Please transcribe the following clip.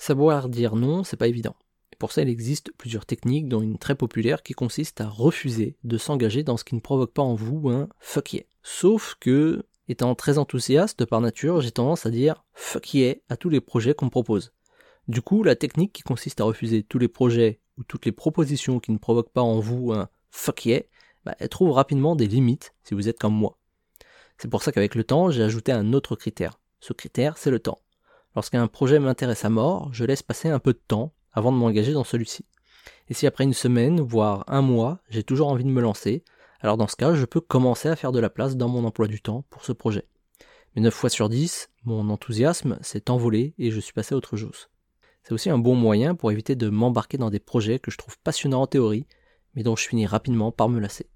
Savoir dire non, c'est pas évident. Pour ça, il existe plusieurs techniques, dont une très populaire qui consiste à refuser de s'engager dans ce qui ne provoque pas en vous un fuck yeah. Sauf que, étant très enthousiaste par nature, j'ai tendance à dire fuck yeah à tous les projets qu'on me propose. Du coup, la technique qui consiste à refuser tous les projets ou toutes les propositions qui ne provoquent pas en vous un fuck yeah, bah, elle trouve rapidement des limites si vous êtes comme moi. C'est pour ça qu'avec le temps, j'ai ajouté un autre critère. Ce critère, c'est le temps. Lorsqu'un projet m'intéresse à mort, je laisse passer un peu de temps avant de m'engager dans celui-ci. Et si après une semaine, voire un mois, j'ai toujours envie de me lancer, alors dans ce cas, je peux commencer à faire de la place dans mon emploi du temps pour ce projet. Mais 9 fois sur 10, mon enthousiasme s'est envolé et je suis passé à autre chose. C'est aussi un bon moyen pour éviter de m'embarquer dans des projets que je trouve passionnants en théorie, mais dont je finis rapidement par me lasser.